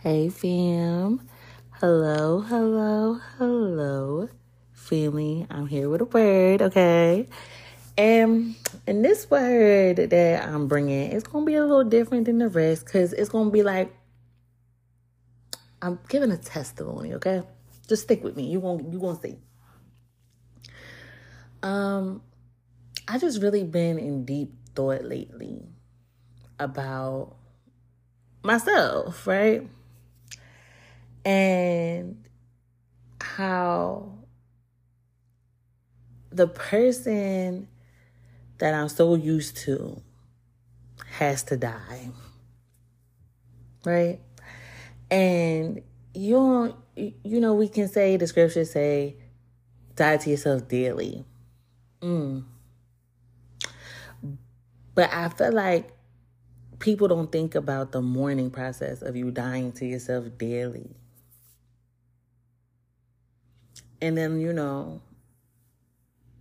Hey, fam. Hello, hello, hello, family. I'm here with a word, okay? And and this word that I'm bringing is gonna be a little different than the rest because it's gonna be like I'm giving a testimony, okay? Just stick with me. You won't you won't see. Um, I just really been in deep thought lately about myself, right? And how the person that I'm so used to has to die. Right? And you you know, we can say the scriptures say, die to yourself daily. Mm. But I feel like people don't think about the mourning process of you dying to yourself daily. And then, you know,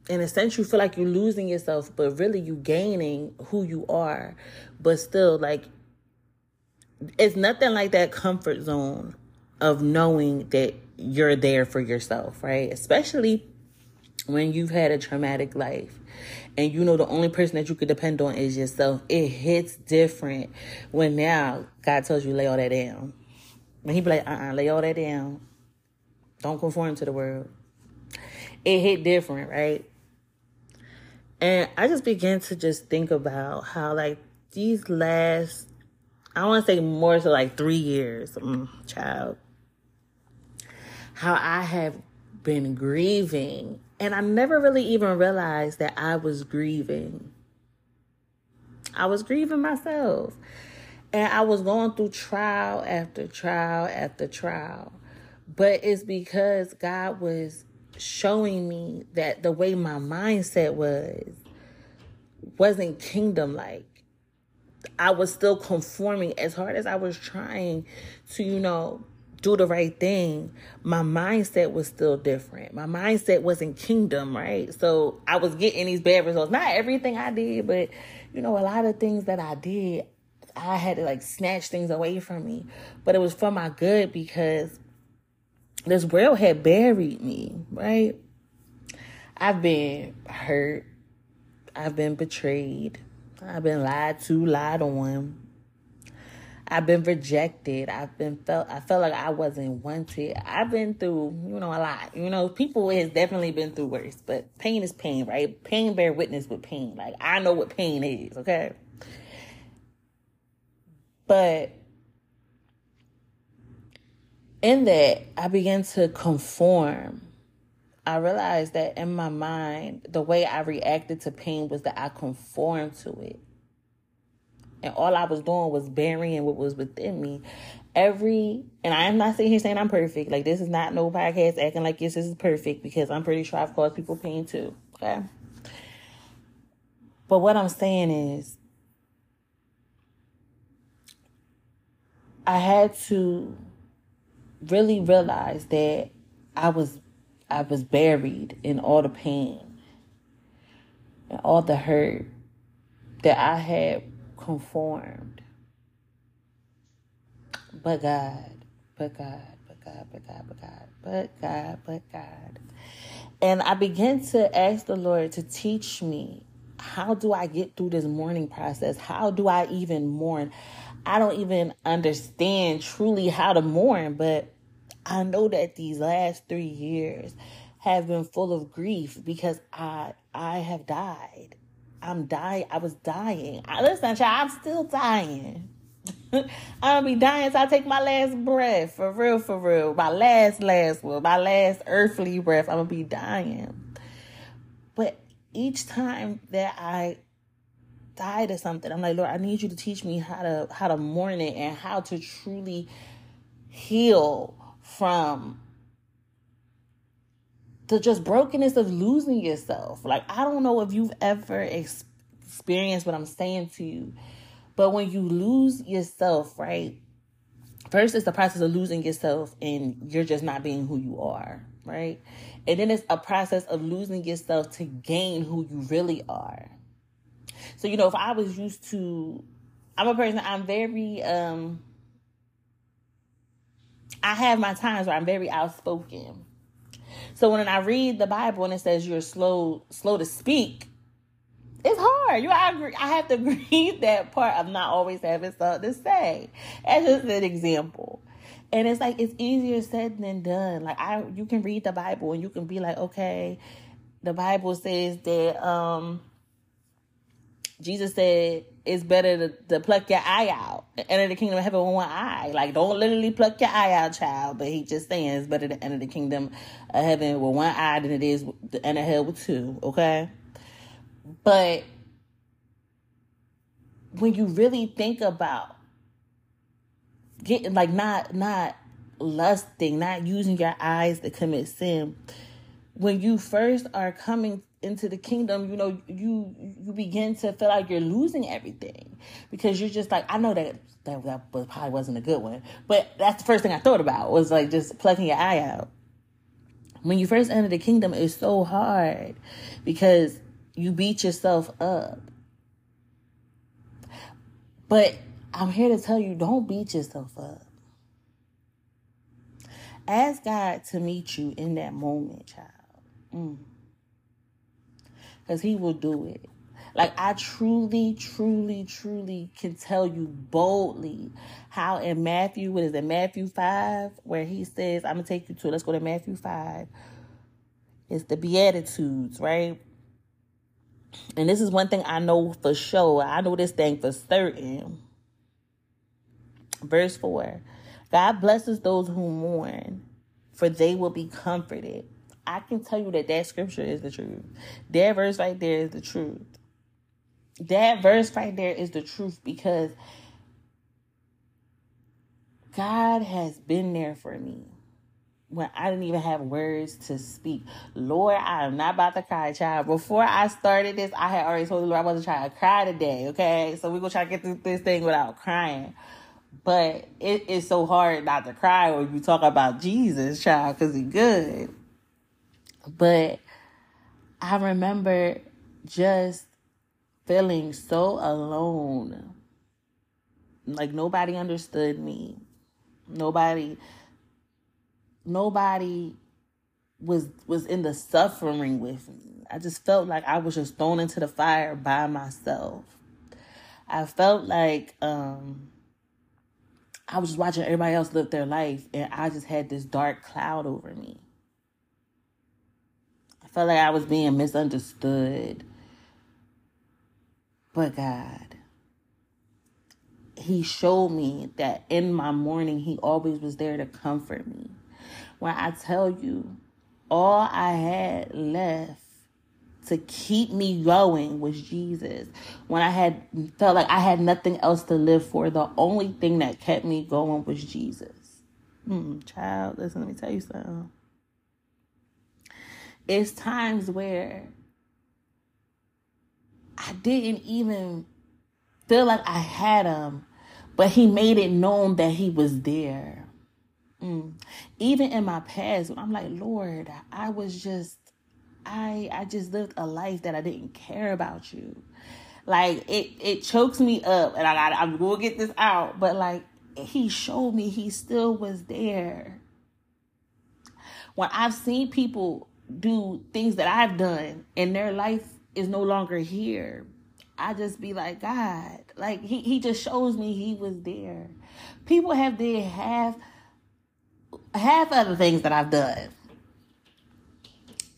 in a sense, you feel like you're losing yourself, but really you gaining who you are. But still, like, it's nothing like that comfort zone of knowing that you're there for yourself, right? Especially when you've had a traumatic life and you know the only person that you could depend on is yourself, it hits different when now God tells you lay all that down. When he be like, uh-uh, lay all that down. Don't conform to the world. It hit different, right? And I just began to just think about how like these last, I want to say more so like three years, mm, child, how I have been grieving and I never really even realized that I was grieving. I was grieving myself. And I was going through trial after trial after trial. But it's because God was showing me that the way my mindset was wasn't kingdom like. I was still conforming as hard as I was trying to, you know, do the right thing, my mindset was still different. My mindset wasn't kingdom, right? So I was getting these bad results. Not everything I did, but you know, a lot of things that I did, I had to like snatch things away from me. But it was for my good because this world had buried me, right? I've been hurt. I've been betrayed. I've been lied to, lied on. I've been rejected. I've been felt I felt like I wasn't wanted. I've been through, you know, a lot. You know, people has definitely been through worse, but pain is pain, right? Pain bear witness with pain. Like I know what pain is, okay? But in that, I began to conform. I realized that in my mind, the way I reacted to pain was that I conformed to it. And all I was doing was burying what was within me. Every, and I am not sitting here saying I'm perfect. Like, this is not no podcast acting like yes, this is perfect because I'm pretty sure I've caused people pain too. Okay. But what I'm saying is, I had to really realized that I was I was buried in all the pain and all the hurt that I had conformed. But God, but God, but God, but God, but God, but God, but God. And I began to ask the Lord to teach me how do I get through this mourning process? How do I even mourn? I don't even understand truly how to mourn, but I know that these last three years have been full of grief because I I have died. I'm dying. I was dying. I, listen, child, I'm still dying. I'll be dying so I take my last breath. For real, for real. My last, last one. My last earthly breath. I'm going to be dying. But each time that I die to something, I'm like, Lord, I need you to teach me how to how to mourn it and how to truly heal from the just brokenness of losing yourself. Like, I don't know if you've ever ex- experienced what I'm saying to you, but when you lose yourself, right? First, it's the process of losing yourself and you're just not being who you are, right? And then it's a process of losing yourself to gain who you really are. So, you know, if I was used to, I'm a person, I'm very, um, I have my times where I'm very outspoken. So when I read the Bible and it says you're slow slow to speak, it's hard. You I agree. I have to read that part of not always having something to say. As just an example. And it's like it's easier said than done. Like I you can read the Bible and you can be like, okay, the Bible says that um Jesus said it's better to, to pluck your eye out and enter the kingdom of heaven with one eye. Like, don't literally pluck your eye out, child. But he just saying it's better to enter the kingdom of heaven with one eye than it is to enter hell with two. Okay, but when you really think about getting like not not lusting, not using your eyes to commit sin, when you first are coming into the kingdom, you know, you you begin to feel like you're losing everything because you're just like, I know that that that probably wasn't a good one, but that's the first thing I thought about was like just plucking your eye out. When you first enter the kingdom, it's so hard because you beat yourself up. But I'm here to tell you, don't beat yourself up. Ask God to meet you in that moment, child. Mm because he will do it. Like I truly, truly, truly can tell you boldly how in Matthew, what is it, Matthew 5, where he says, I'm gonna take you to let's go to Matthew 5. It's the Beatitudes, right? And this is one thing I know for sure. I know this thing for certain. Verse 4 God blesses those who mourn, for they will be comforted. I can tell you that that scripture is the truth. That verse right there is the truth. That verse right there is the truth because God has been there for me when I didn't even have words to speak. Lord, I am not about to cry, child. Before I started this, I had already told the Lord I wasn't trying to cry today, okay? So we're going to try to get through this thing without crying. But it is so hard not to cry when you talk about Jesus, child, because he's good. But I remember just feeling so alone. Like nobody understood me. Nobody nobody was was in the suffering with me. I just felt like I was just thrown into the fire by myself. I felt like um I was just watching everybody else live their life and I just had this dark cloud over me felt like I was being misunderstood. But God, He showed me that in my mourning, He always was there to comfort me. When I tell you, all I had left to keep me going was Jesus. When I had felt like I had nothing else to live for, the only thing that kept me going was Jesus. Hmm, child, listen, let me tell you something it's times where I didn't even feel like I had him, but he made it known that he was there. Mm. Even in my past, I'm like, Lord, I was just, I, I just lived a life that I didn't care about you. Like it, it chokes me up, and I got, I'm gonna get this out. But like, he showed me he still was there. When I've seen people do things that I've done and their life is no longer here. I just be like, God, like he, he just shows me he was there. People have did half half other things that I've done.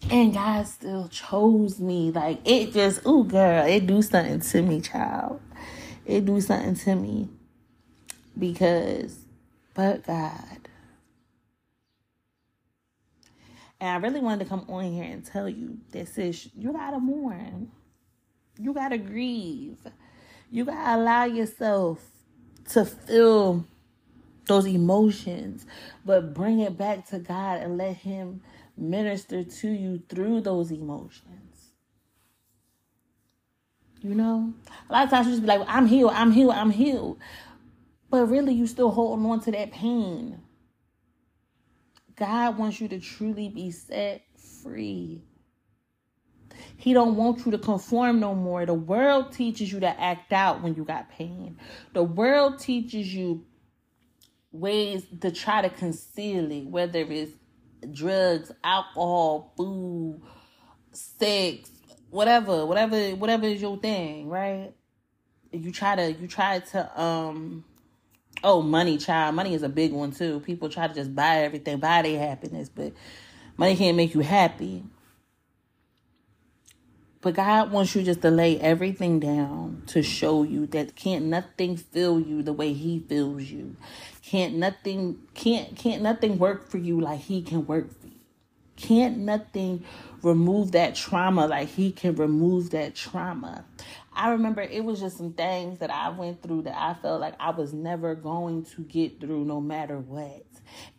And God still chose me. Like it just, oh girl, it do something to me, child. It do something to me. Because but God. And I really wanted to come on here and tell you that sis, you gotta mourn. You gotta grieve. You gotta allow yourself to feel those emotions, but bring it back to God and let Him minister to you through those emotions. You know, a lot of times you just be like, I'm healed, I'm healed, I'm healed. But really, you still holding on to that pain. God wants you to truly be set free. He don't want you to conform no more. The world teaches you to act out when you got pain. The world teaches you ways to try to conceal it, whether it's drugs, alcohol, food, sex, whatever, whatever, whatever is your thing, right? You try to you try to um oh money child money is a big one too people try to just buy everything buy their happiness but money can't make you happy but God wants you just to lay everything down to show you that can't nothing fill you the way he fills you. Can't nothing can't can't nothing work for you like he can work for you. Can't nothing remove that trauma like he can remove that trauma. I remember it was just some things that I went through that I felt like I was never going to get through no matter what.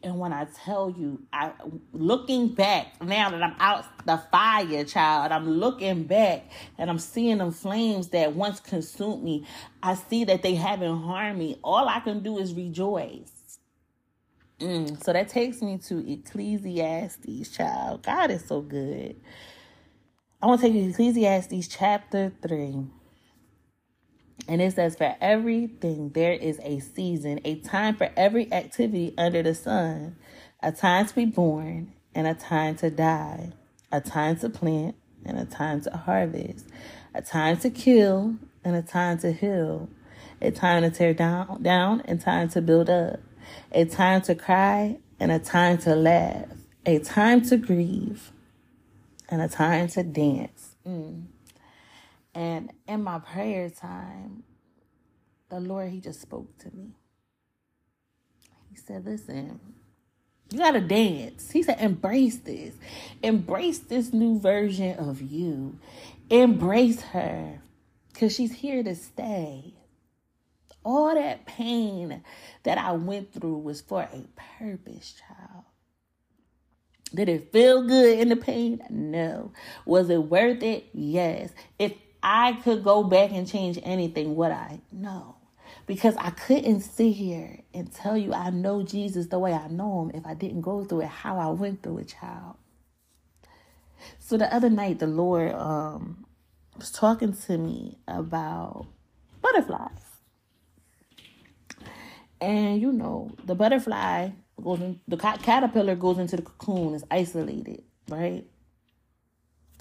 And when I tell you, I looking back now that I'm out the fire, child, I'm looking back and I'm seeing them flames that once consumed me. I see that they haven't harmed me. All I can do is rejoice. Mm, so that takes me to Ecclesiastes, child. God is so good. I want to take you to Ecclesiastes chapter 3. And it says, For everything there is a season, a time for every activity under the sun, a time to be born and a time to die, a time to plant and a time to harvest, a time to kill and a time to heal, a time to tear down, down and time to build up, a time to cry and a time to laugh, a time to grieve and a time to dance. Mm. And in my prayer time, the Lord, He just spoke to me. He said, Listen, you got to dance. He said, Embrace this. Embrace this new version of you. Embrace her because she's here to stay. All that pain that I went through was for a purpose, child. Did it feel good in the pain? No. Was it worth it? Yes. If I could go back and change anything, would I? No. Because I couldn't sit here and tell you I know Jesus the way I know him if I didn't go through it how I went through it, child. So the other night, the Lord um, was talking to me about butterflies. And you know, the butterfly goes in, the caterpillar goes into the cocoon, is isolated, right?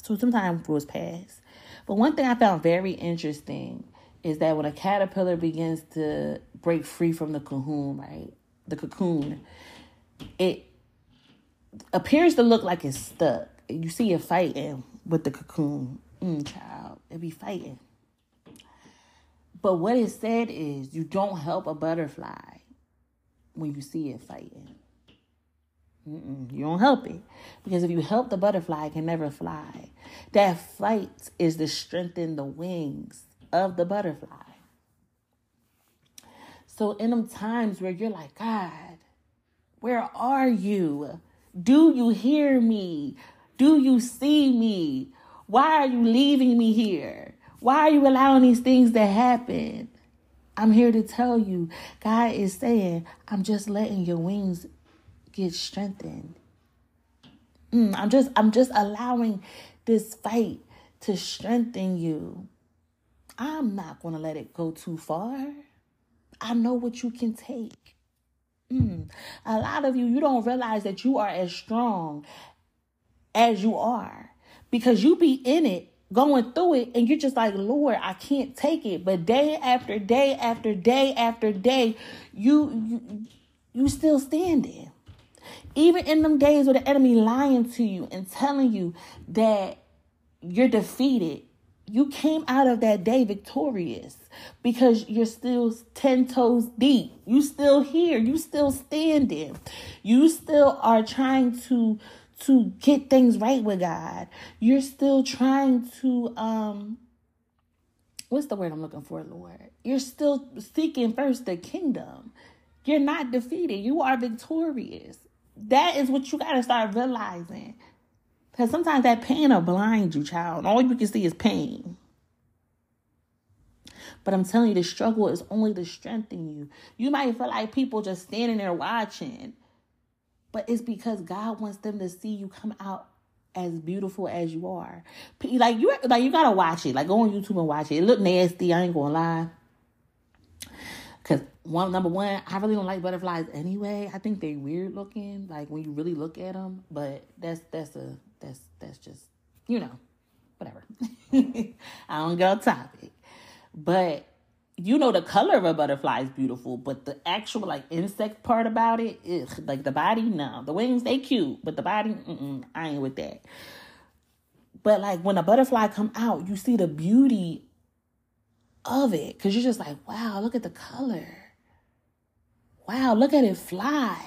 So sometimes grows past. But one thing I found very interesting is that when a caterpillar begins to break free from the cocoon, right? The cocoon, it appears to look like it's stuck. You see it fighting with the cocoon. Mm, child, it be fighting. But what it said is you don't help a butterfly when you see it fighting. Mm-mm, you don't help it. Because if you help the butterfly, it can never fly. That flight is to strengthen the wings of the butterfly. So, in them times where you're like, God, where are you? Do you hear me? Do you see me? Why are you leaving me here? Why are you allowing these things to happen? I'm here to tell you, God is saying, I'm just letting your wings get strengthened. Mm, I'm just I'm just allowing this fight to strengthen you. I'm not going to let it go too far. I know what you can take. Mm. A lot of you, you don't realize that you are as strong as you are because you be in it, going through it, and you're just like, Lord, I can't take it. But day after day after day after day, you you you still standing. Even in them days where the enemy lying to you and telling you that you're defeated, you came out of that day victorious because you're still 10 toes deep. You still here. You still standing. You still are trying to to get things right with God. You're still trying to um what's the word I'm looking for, Lord? You're still seeking first the kingdom. You're not defeated. You are victorious. That is what you got to start realizing. Because sometimes that pain will blind you, child. All you can see is pain. But I'm telling you, the struggle is only to strengthen you. You might feel like people just standing there watching, but it's because God wants them to see you come out as beautiful as you are. Like you, like you gotta watch it. Like go on YouTube and watch it. It look nasty. I ain't gonna lie. One number one, I really don't like butterflies anyway. I think they weird looking, like when you really look at them. But that's that's a that's that's just you know, whatever. I don't get off topic, but you know the color of a butterfly is beautiful, but the actual like insect part about it, ugh, like the body, no. The wings they cute, but the body, I ain't with that. But like when a butterfly come out, you see the beauty of it because you're just like, wow, look at the color. Wow, look at it fly.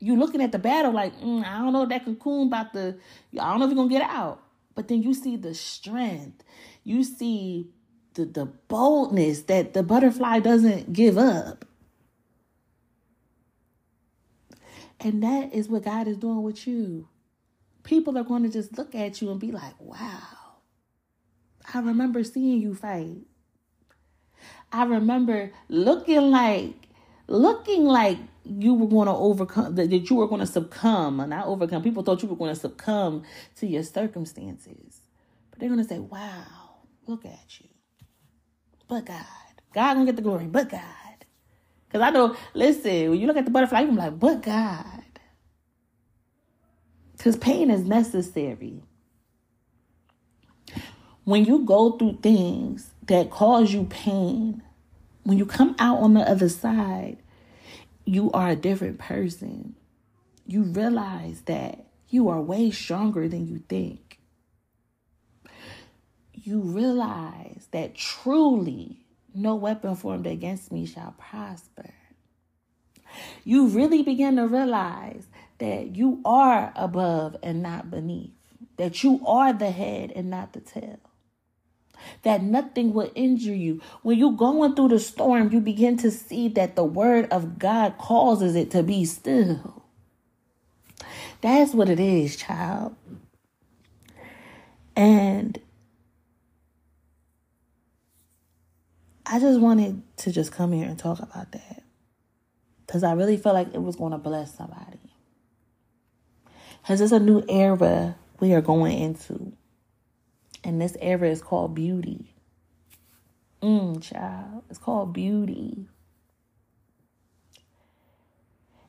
You looking at the battle like, mm, I don't know if that cocoon about the, I don't know if you're gonna get out. But then you see the strength. You see the, the boldness that the butterfly doesn't give up. And that is what God is doing with you. People are going to just look at you and be like, wow, I remember seeing you fight. I remember looking like, looking like you were going to overcome, that you were going to succumb, and not overcome. People thought you were going to succumb to your circumstances. But they're going to say, wow, look at you but God. God gonna get the glory, but God. Because I know, listen, when you look at the butterfly, you're like, but God. Because pain is necessary. When you go through things that cause you pain, when you come out on the other side, you are a different person. You realize that you are way stronger than you think you realize that truly no weapon formed against me shall prosper. You really begin to realize that you are above and not beneath, that you are the head and not the tail, that nothing will injure you. When you're going through the storm, you begin to see that the word of God causes it to be still. That's what it is, child. And I just wanted to just come here and talk about that. Because I really felt like it was going to bless somebody. Because it's a new era we are going into. And this era is called beauty. Mmm, child. It's called beauty.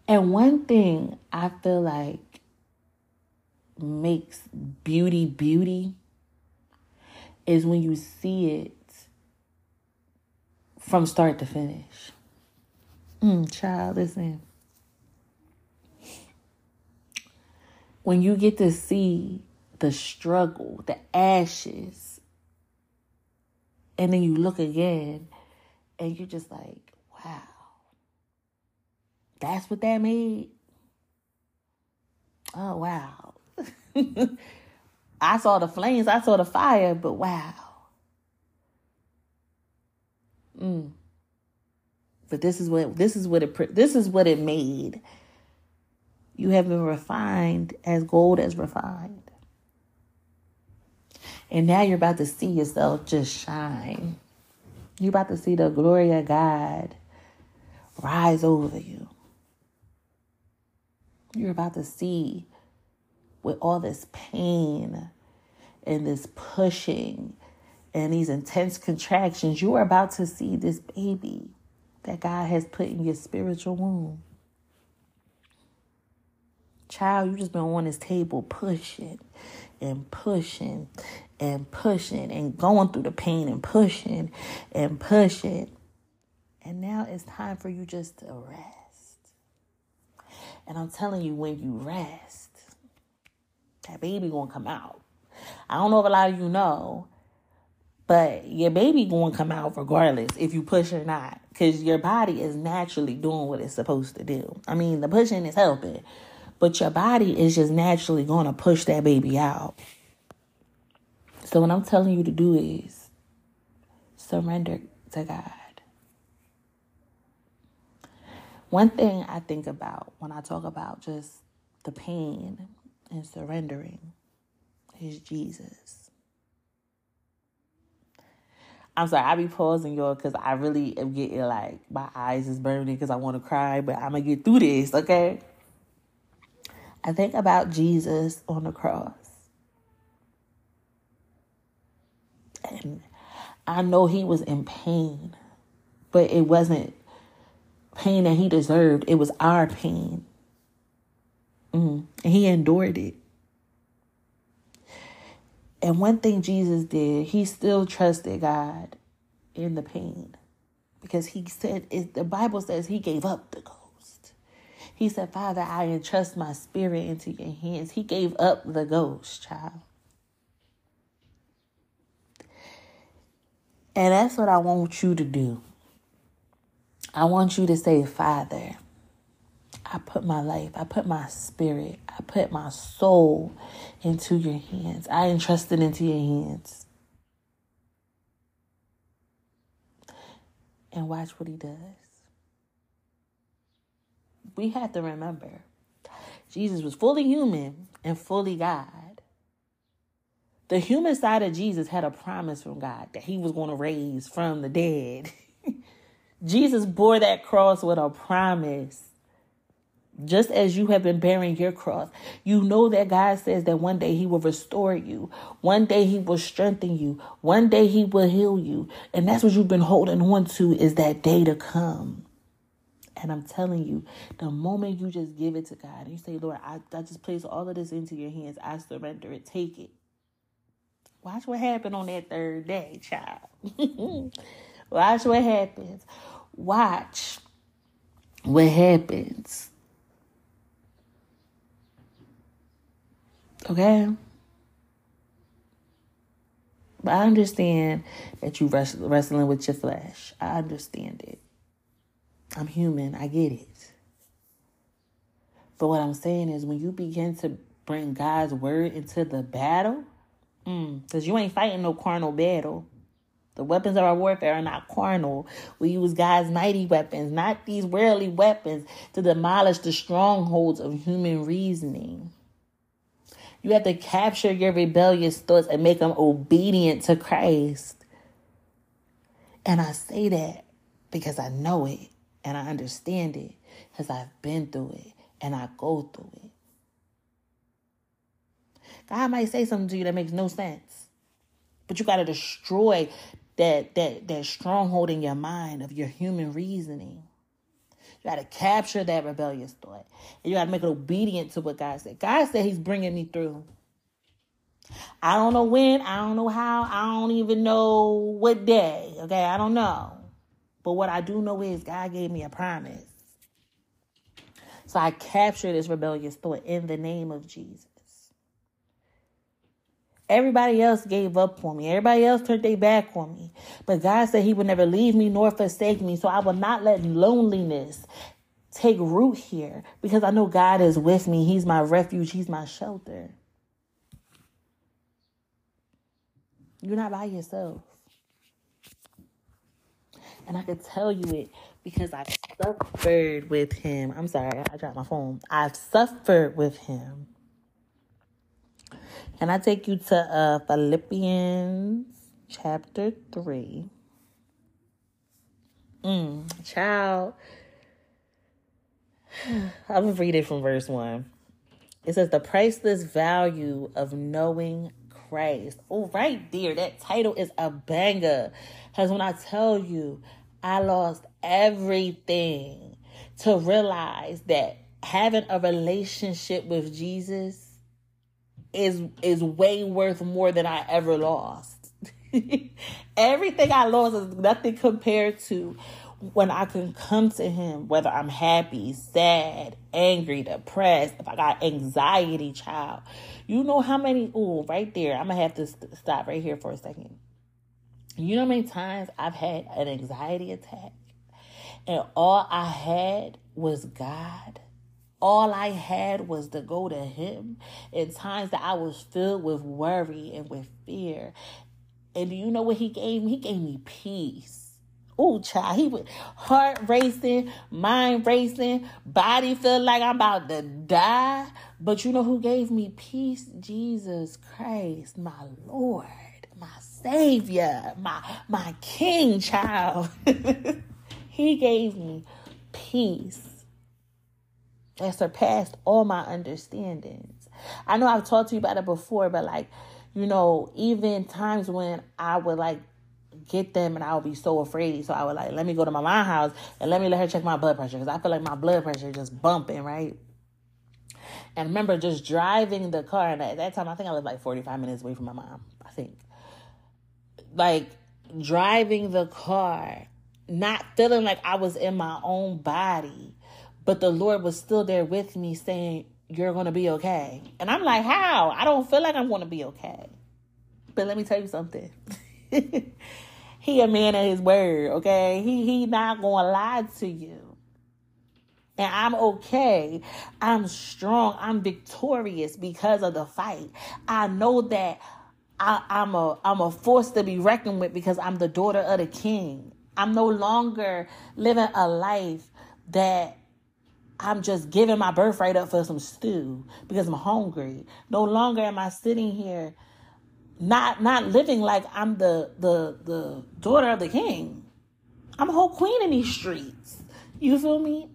And one thing I feel like makes beauty beauty is when you see it from start to finish. Mm, child, listen. When you get to see the struggle, the ashes, and then you look again and you're just like, wow, that's what that made? Oh, wow. I saw the flames, I saw the fire, but wow. Mm. But this is what this is what it this is what it made. You have been refined as gold as refined. And now you're about to see yourself just shine. You're about to see the glory of God rise over you. You're about to see with all this pain and this pushing and these intense contractions, you are about to see this baby that God has put in your spiritual womb. Child, you just been on this table pushing and pushing and pushing and going through the pain and pushing and pushing. And now it's time for you just to rest. And I'm telling you, when you rest, that baby gonna come out. I don't know if a lot of you know, but your baby to come out regardless if you push or not because your body is naturally doing what it's supposed to do i mean the pushing is helping but your body is just naturally going to push that baby out. So what i'm telling you to do is surrender to god. One thing i think about when i talk about just the pain and surrendering is jesus. I'm sorry, I be pausing y'all because I really am getting like my eyes is burning because I want to cry, but I'm gonna get through this, okay? I think about Jesus on the cross. And I know he was in pain, but it wasn't pain that he deserved. It was our pain. Mm. And he endured it. And one thing Jesus did, he still trusted God in the pain. Because he said, it, the Bible says he gave up the ghost. He said, Father, I entrust my spirit into your hands. He gave up the ghost, child. And that's what I want you to do. I want you to say, Father, I put my life, I put my spirit, I put my soul into your hands. I entrust it into your hands. And watch what he does. We have to remember Jesus was fully human and fully God. The human side of Jesus had a promise from God that he was going to raise from the dead. Jesus bore that cross with a promise. Just as you have been bearing your cross, you know that God says that one day He will restore you. One day He will strengthen you. One day He will heal you. And that's what you've been holding on to is that day to come. And I'm telling you, the moment you just give it to God and you say, Lord, I, I just place all of this into your hands, I surrender it, take it. Watch what happened on that third day, child. Watch what happens. Watch what happens. Okay? But I understand that you're wrestling with your flesh. I understand it. I'm human. I get it. But what I'm saying is when you begin to bring God's word into the battle, because mm, you ain't fighting no carnal battle. The weapons of our warfare are not carnal. We use God's mighty weapons, not these worldly weapons, to demolish the strongholds of human reasoning. You have to capture your rebellious thoughts and make them obedient to Christ. And I say that because I know it and I understand it because I've been through it and I go through it. God might say something to you that makes no sense. But you got to destroy that that that stronghold in your mind of your human reasoning. You got to capture that rebellious thought. And you got to make it obedient to what God said. God said he's bringing me through. I don't know when, I don't know how, I don't even know what day. Okay, I don't know. But what I do know is God gave me a promise. So I capture this rebellious thought in the name of Jesus. Everybody else gave up on me. Everybody else turned their back on me. But God said He would never leave me nor forsake me. So I will not let loneliness take root here because I know God is with me. He's my refuge, He's my shelter. You're not by yourself. And I could tell you it because I've suffered with Him. I'm sorry, I dropped my phone. I've suffered with Him. Can I take you to uh, Philippians chapter 3? Mm, child. I'm going to read it from verse 1. It says, The priceless value of knowing Christ. Oh, right there. That title is a banger. Because when I tell you, I lost everything to realize that having a relationship with Jesus is is way worth more than I ever lost. Everything I lost is nothing compared to when I can come to him, whether I'm happy, sad, angry, depressed, if I got anxiety, child. You know how many, oh, right there, I'm going to have to st- stop right here for a second. You know how many times I've had an anxiety attack and all I had was God? all I had was to go to Him in times that I was filled with worry and with fear. And do you know what He gave me? He gave me peace. Oh, child, he was heart racing, mind racing, body feel like I'm about to die. But you know who gave me peace? Jesus Christ, my Lord, my Savior, my my King, child. he gave me peace that surpassed all my understandings. I know I've talked to you about it before, but like, you know, even times when I would like get them and I would be so afraid. So I would like, let me go to my mom's house and let me let her check my blood pressure because I feel like my blood pressure just bumping, right? And remember just driving the car, and at that time, I think I lived like 45 minutes away from my mom, I think. Like driving the car, not feeling like I was in my own body, but the Lord was still there with me saying, You're going to be okay. And I'm like, How? I don't feel like I'm going to be okay. But let me tell you something. he a man of his word, okay? He he not gonna lie to you. And I'm okay. I'm strong. I'm victorious because of the fight. I know that I, I'm a I'm a force to be reckoned with because I'm the daughter of the king. I'm no longer living a life that I'm just giving my birthright up for some stew because I'm hungry. No longer am I sitting here not not living like I'm the the the daughter of the king. I'm a whole queen in these streets. You feel me?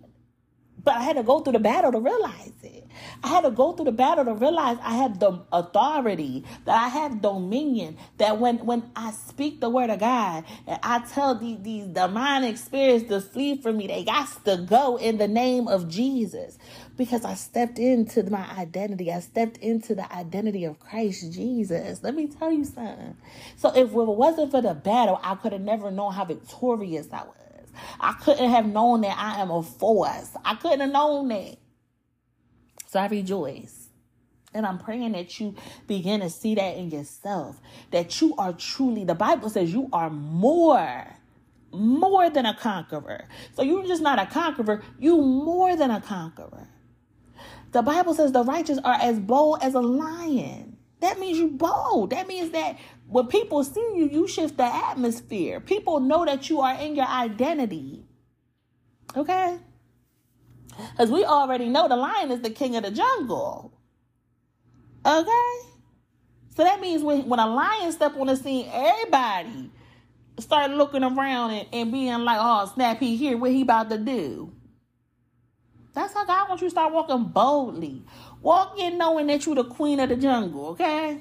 But I had to go through the battle to realize it. I had to go through the battle to realize I have the authority, that I have dominion, that when, when I speak the word of God and I tell these, these demonic spirits to flee from me, they got to go in the name of Jesus. Because I stepped into my identity. I stepped into the identity of Christ Jesus. Let me tell you something. So if it wasn't for the battle, I could have never known how victorious I was. I couldn't have known that I am a force. I couldn't have known that. So I rejoice. And I'm praying that you begin to see that in yourself. That you are truly, the Bible says you are more, more than a conqueror. So you're just not a conqueror, you more than a conqueror. The Bible says the righteous are as bold as a lion. That means you bold. That means that when people see you, you shift the atmosphere. People know that you are in your identity. Okay? Because we already know the lion is the king of the jungle. Okay? So that means when, when a lion step on the scene, everybody start looking around and, and being like, oh, snap, he here. What he about to do? That's how God wants you to start walking boldly. Walk in knowing that you're the queen of the jungle, okay?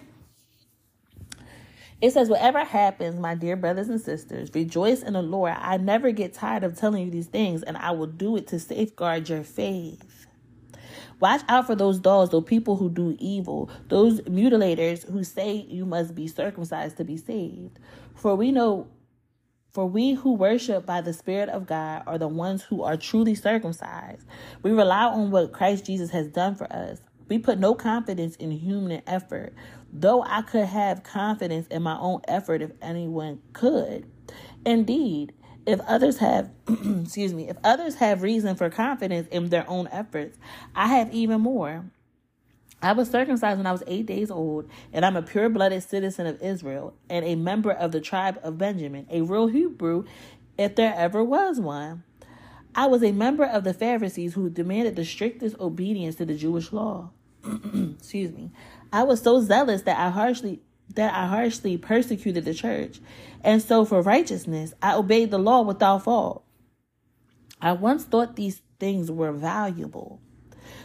It says, Whatever happens, my dear brothers and sisters, rejoice in the Lord. I never get tired of telling you these things, and I will do it to safeguard your faith. Watch out for those dogs, those people who do evil, those mutilators who say you must be circumcised to be saved. For we know, for we who worship by the Spirit of God are the ones who are truly circumcised. We rely on what Christ Jesus has done for us. We put no confidence in human effort though I could have confidence in my own effort if anyone could. Indeed, if others have excuse me, if others have reason for confidence in their own efforts, I have even more. I was circumcised when I was eight days old, and I'm a pure blooded citizen of Israel and a member of the tribe of Benjamin, a real Hebrew, if there ever was one. I was a member of the Pharisees who demanded the strictest obedience to the Jewish law. Excuse me. I was so zealous that I harshly that I harshly persecuted the church. And so for righteousness, I obeyed the law without fault. I once thought these things were valuable,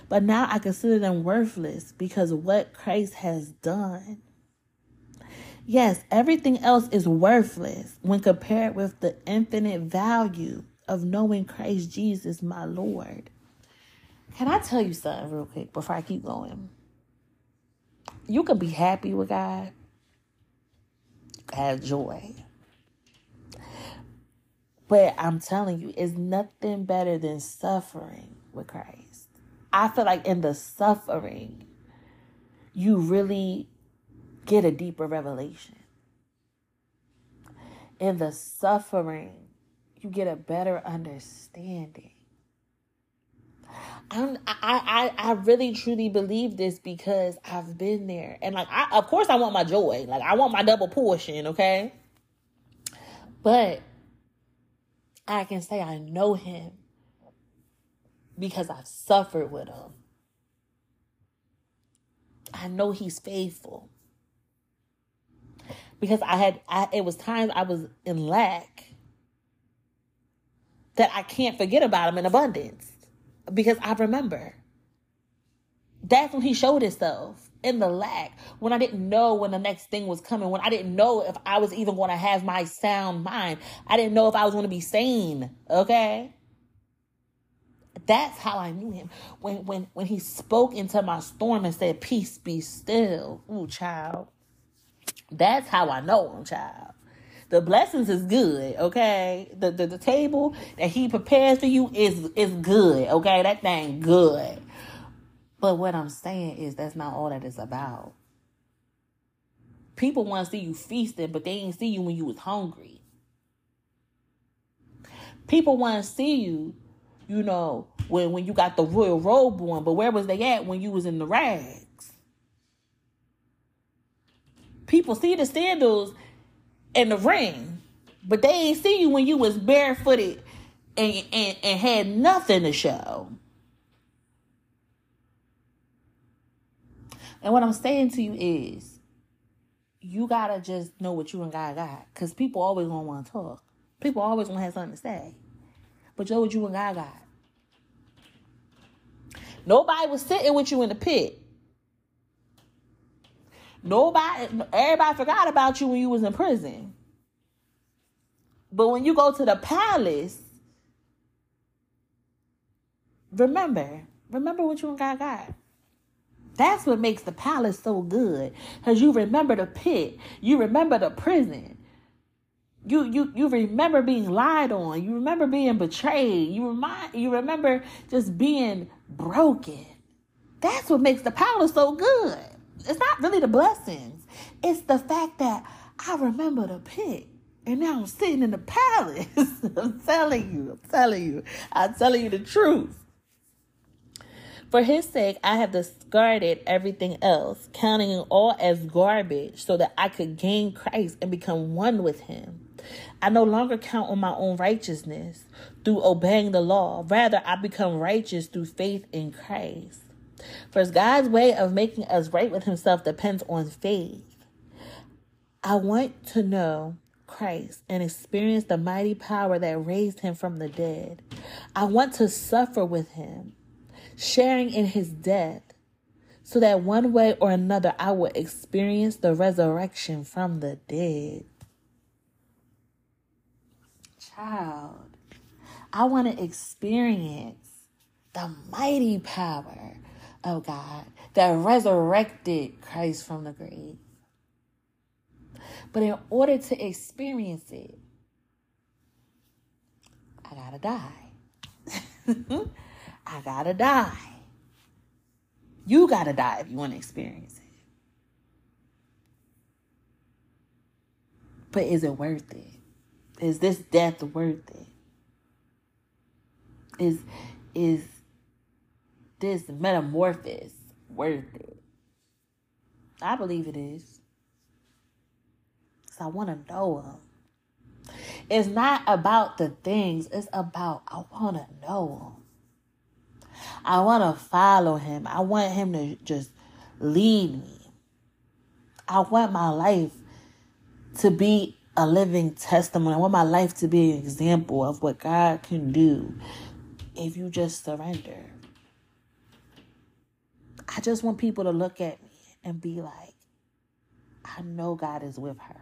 but now I consider them worthless because what Christ has done. Yes, everything else is worthless when compared with the infinite value of knowing Christ Jesus, my Lord. Can I tell you something real quick before I keep going? You can be happy with God, have joy. But I'm telling you, it's nothing better than suffering with Christ. I feel like in the suffering, you really get a deeper revelation. In the suffering, you get a better understanding. I'm, I, I, I really truly believe this because I've been there. And like, I, of course I want my joy. Like I want my double portion. Okay. But I can say I know him because I've suffered with him. I know he's faithful because I had, I, it was times I was in lack that I can't forget about him in abundance because I remember. That's when he showed himself in the lack, when I didn't know when the next thing was coming, when I didn't know if I was even going to have my sound mind. I didn't know if I was going to be sane, okay? That's how I knew him. When when when he spoke into my storm and said, Peace be still. Ooh, child. That's how I know him, child. The blessings is good, okay? The, the the table that he prepares for you is is good, okay? That thing good. But what I'm saying is that's not all that it's about. People want to see you feasting, but they ain't see you when you was hungry. People want to see you you know, when when you got the royal robe on, but where was they at when you was in the rags? People see the sandals and the ring, but they ain't see you when you was barefooted and and, and had nothing to show. And what I'm saying to you is, you gotta just know what you and God got, cause people always gonna want to talk. People always gonna have something to say. But know what you and God got. Nobody was sitting with you in the pit. Nobody, everybody forgot about you when you was in prison. But when you go to the palace, remember, remember what you and God got. That's what makes the palace so good. Because you remember the pit. You remember the prison you you you remember being lied on you remember being betrayed you remind you remember just being broken that's what makes the palace so good it's not really the blessings it's the fact that i remember the pit and now i'm sitting in the palace i'm telling you i'm telling you i'm telling you the truth for his sake, I have discarded everything else, counting it all as garbage so that I could gain Christ and become one with him. I no longer count on my own righteousness through obeying the law. Rather, I become righteous through faith in Christ. For God's way of making us right with Himself depends on faith. I want to know Christ and experience the mighty power that raised Him from the dead. I want to suffer with Him, sharing in His death, so that one way or another I will experience the resurrection from the dead child. I want to experience the mighty power of God that resurrected Christ from the grave. But in order to experience it, I gotta die. I gotta die. You gotta die if you want to experience it. But is it worth it? Is this death worth it? Is is this metamorphosis worth it? I believe it is. So I want to know him. It's not about the things, it's about I want to know him. I want to follow him. I want him to just lead me. I want my life to be a living testimony. I want my life to be an example of what God can do if you just surrender. I just want people to look at me and be like, I know God is with her.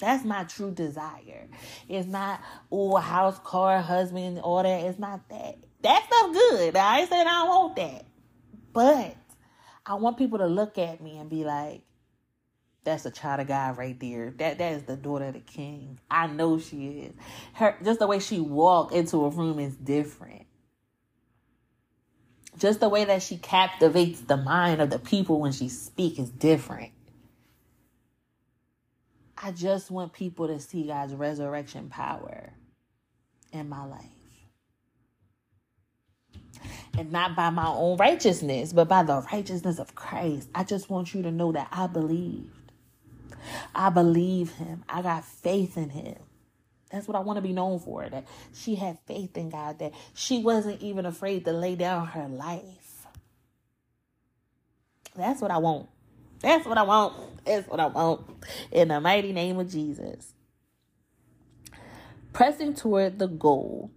That's my true desire. It's not, oh, house, car, husband, all that. It's not that. That stuff good. I ain't saying I don't want that. But I want people to look at me and be like, that's a child of God right there. That that is the daughter of the king. I know she is. Her just the way she walked into a room is different. Just the way that she captivates the mind of the people when she speaks is different. I just want people to see God's resurrection power in my life. And not by my own righteousness, but by the righteousness of Christ. I just want you to know that I believe. I believe him. I got faith in him. That's what I want to be known for. That she had faith in God, that she wasn't even afraid to lay down her life. That's what I want. That's what I want. That's what I want. In the mighty name of Jesus. Pressing toward the goal.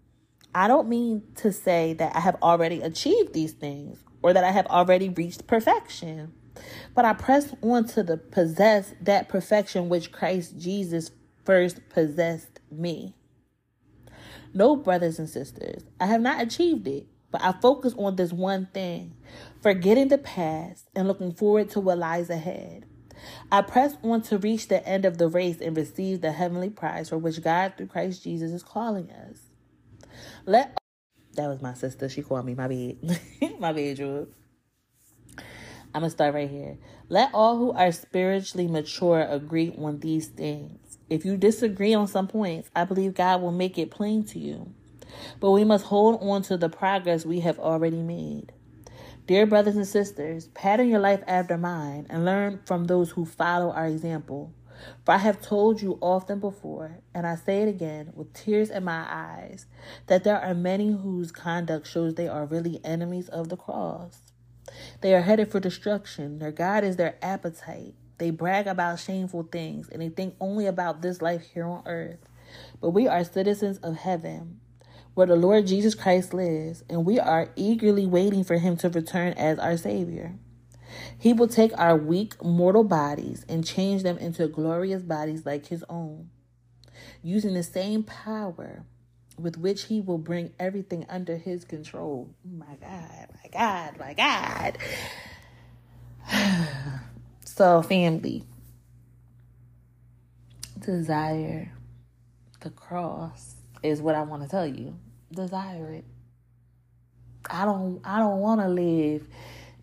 I don't mean to say that I have already achieved these things or that I have already reached perfection. But I press on to the possess that perfection which Christ Jesus first possessed me. No, brothers and sisters, I have not achieved it, but I focus on this one thing, forgetting the past and looking forward to what lies ahead. I press on to reach the end of the race and receive the heavenly prize for which God through Christ Jesus is calling us. Let that was my sister. She called me my bed. my bed, Drew. I'm gonna start right here. Let all who are spiritually mature agree on these things. If you disagree on some points, I believe God will make it plain to you. But we must hold on to the progress we have already made. Dear brothers and sisters, pattern your life after mine and learn from those who follow our example. For I have told you often before, and I say it again with tears in my eyes, that there are many whose conduct shows they are really enemies of the cross. They are headed for destruction. Their God is their appetite. They brag about shameful things and they think only about this life here on earth. But we are citizens of heaven, where the Lord Jesus Christ lives, and we are eagerly waiting for him to return as our Savior. He will take our weak mortal bodies and change them into glorious bodies like his own, using the same power with which he will bring everything under his control. My God, my God, my God. so, family, desire the cross is what I want to tell you. Desire it. I don't I don't want to live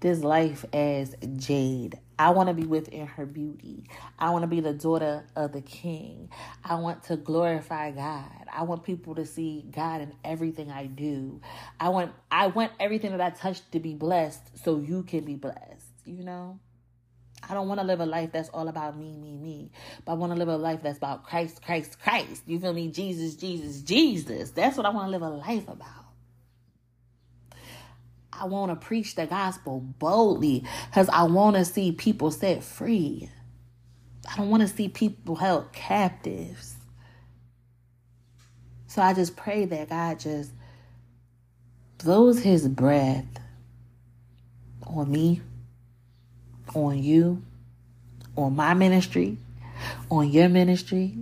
this life as Jade. I want to be within her beauty. I want to be the daughter of the king. I want to glorify God. I want people to see God in everything I do. I want I want everything that I touch to be blessed so you can be blessed, you know? I don't want to live a life that's all about me, me, me. But I want to live a life that's about Christ, Christ, Christ. You feel me? Jesus, Jesus, Jesus. That's what I want to live a life about. I want to preach the gospel boldly because I want to see people set free. I don't want to see people held captives. So I just pray that God just blows his breath on me, on you, on my ministry, on your ministry.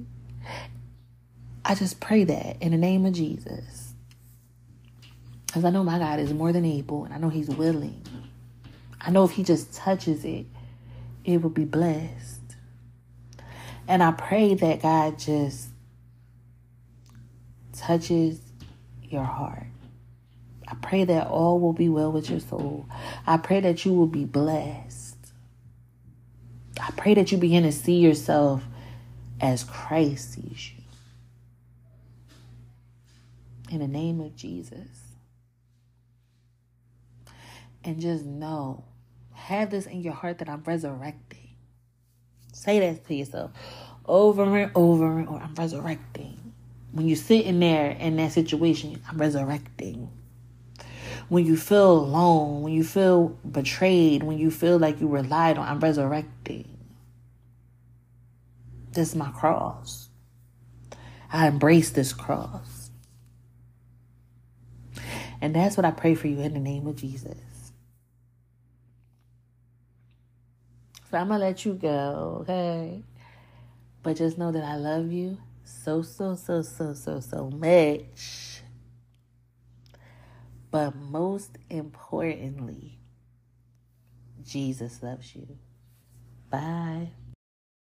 I just pray that in the name of Jesus. Because I know my God is more than able and I know He's willing. I know if He just touches it, it will be blessed. And I pray that God just touches your heart. I pray that all will be well with your soul. I pray that you will be blessed. I pray that you begin to see yourself as Christ sees you. In the name of Jesus and just know, have this in your heart that I'm resurrecting. Say that to yourself over and over and over. I'm resurrecting. When you're sitting there in that situation, I'm resurrecting. When you feel alone, when you feel betrayed, when you feel like you relied on, I'm resurrecting. This is my cross. I embrace this cross. And that's what I pray for you in the name of Jesus. So I'm going to let you go, okay? But just know that I love you so, so, so, so, so, so much. But most importantly, Jesus loves you. Bye.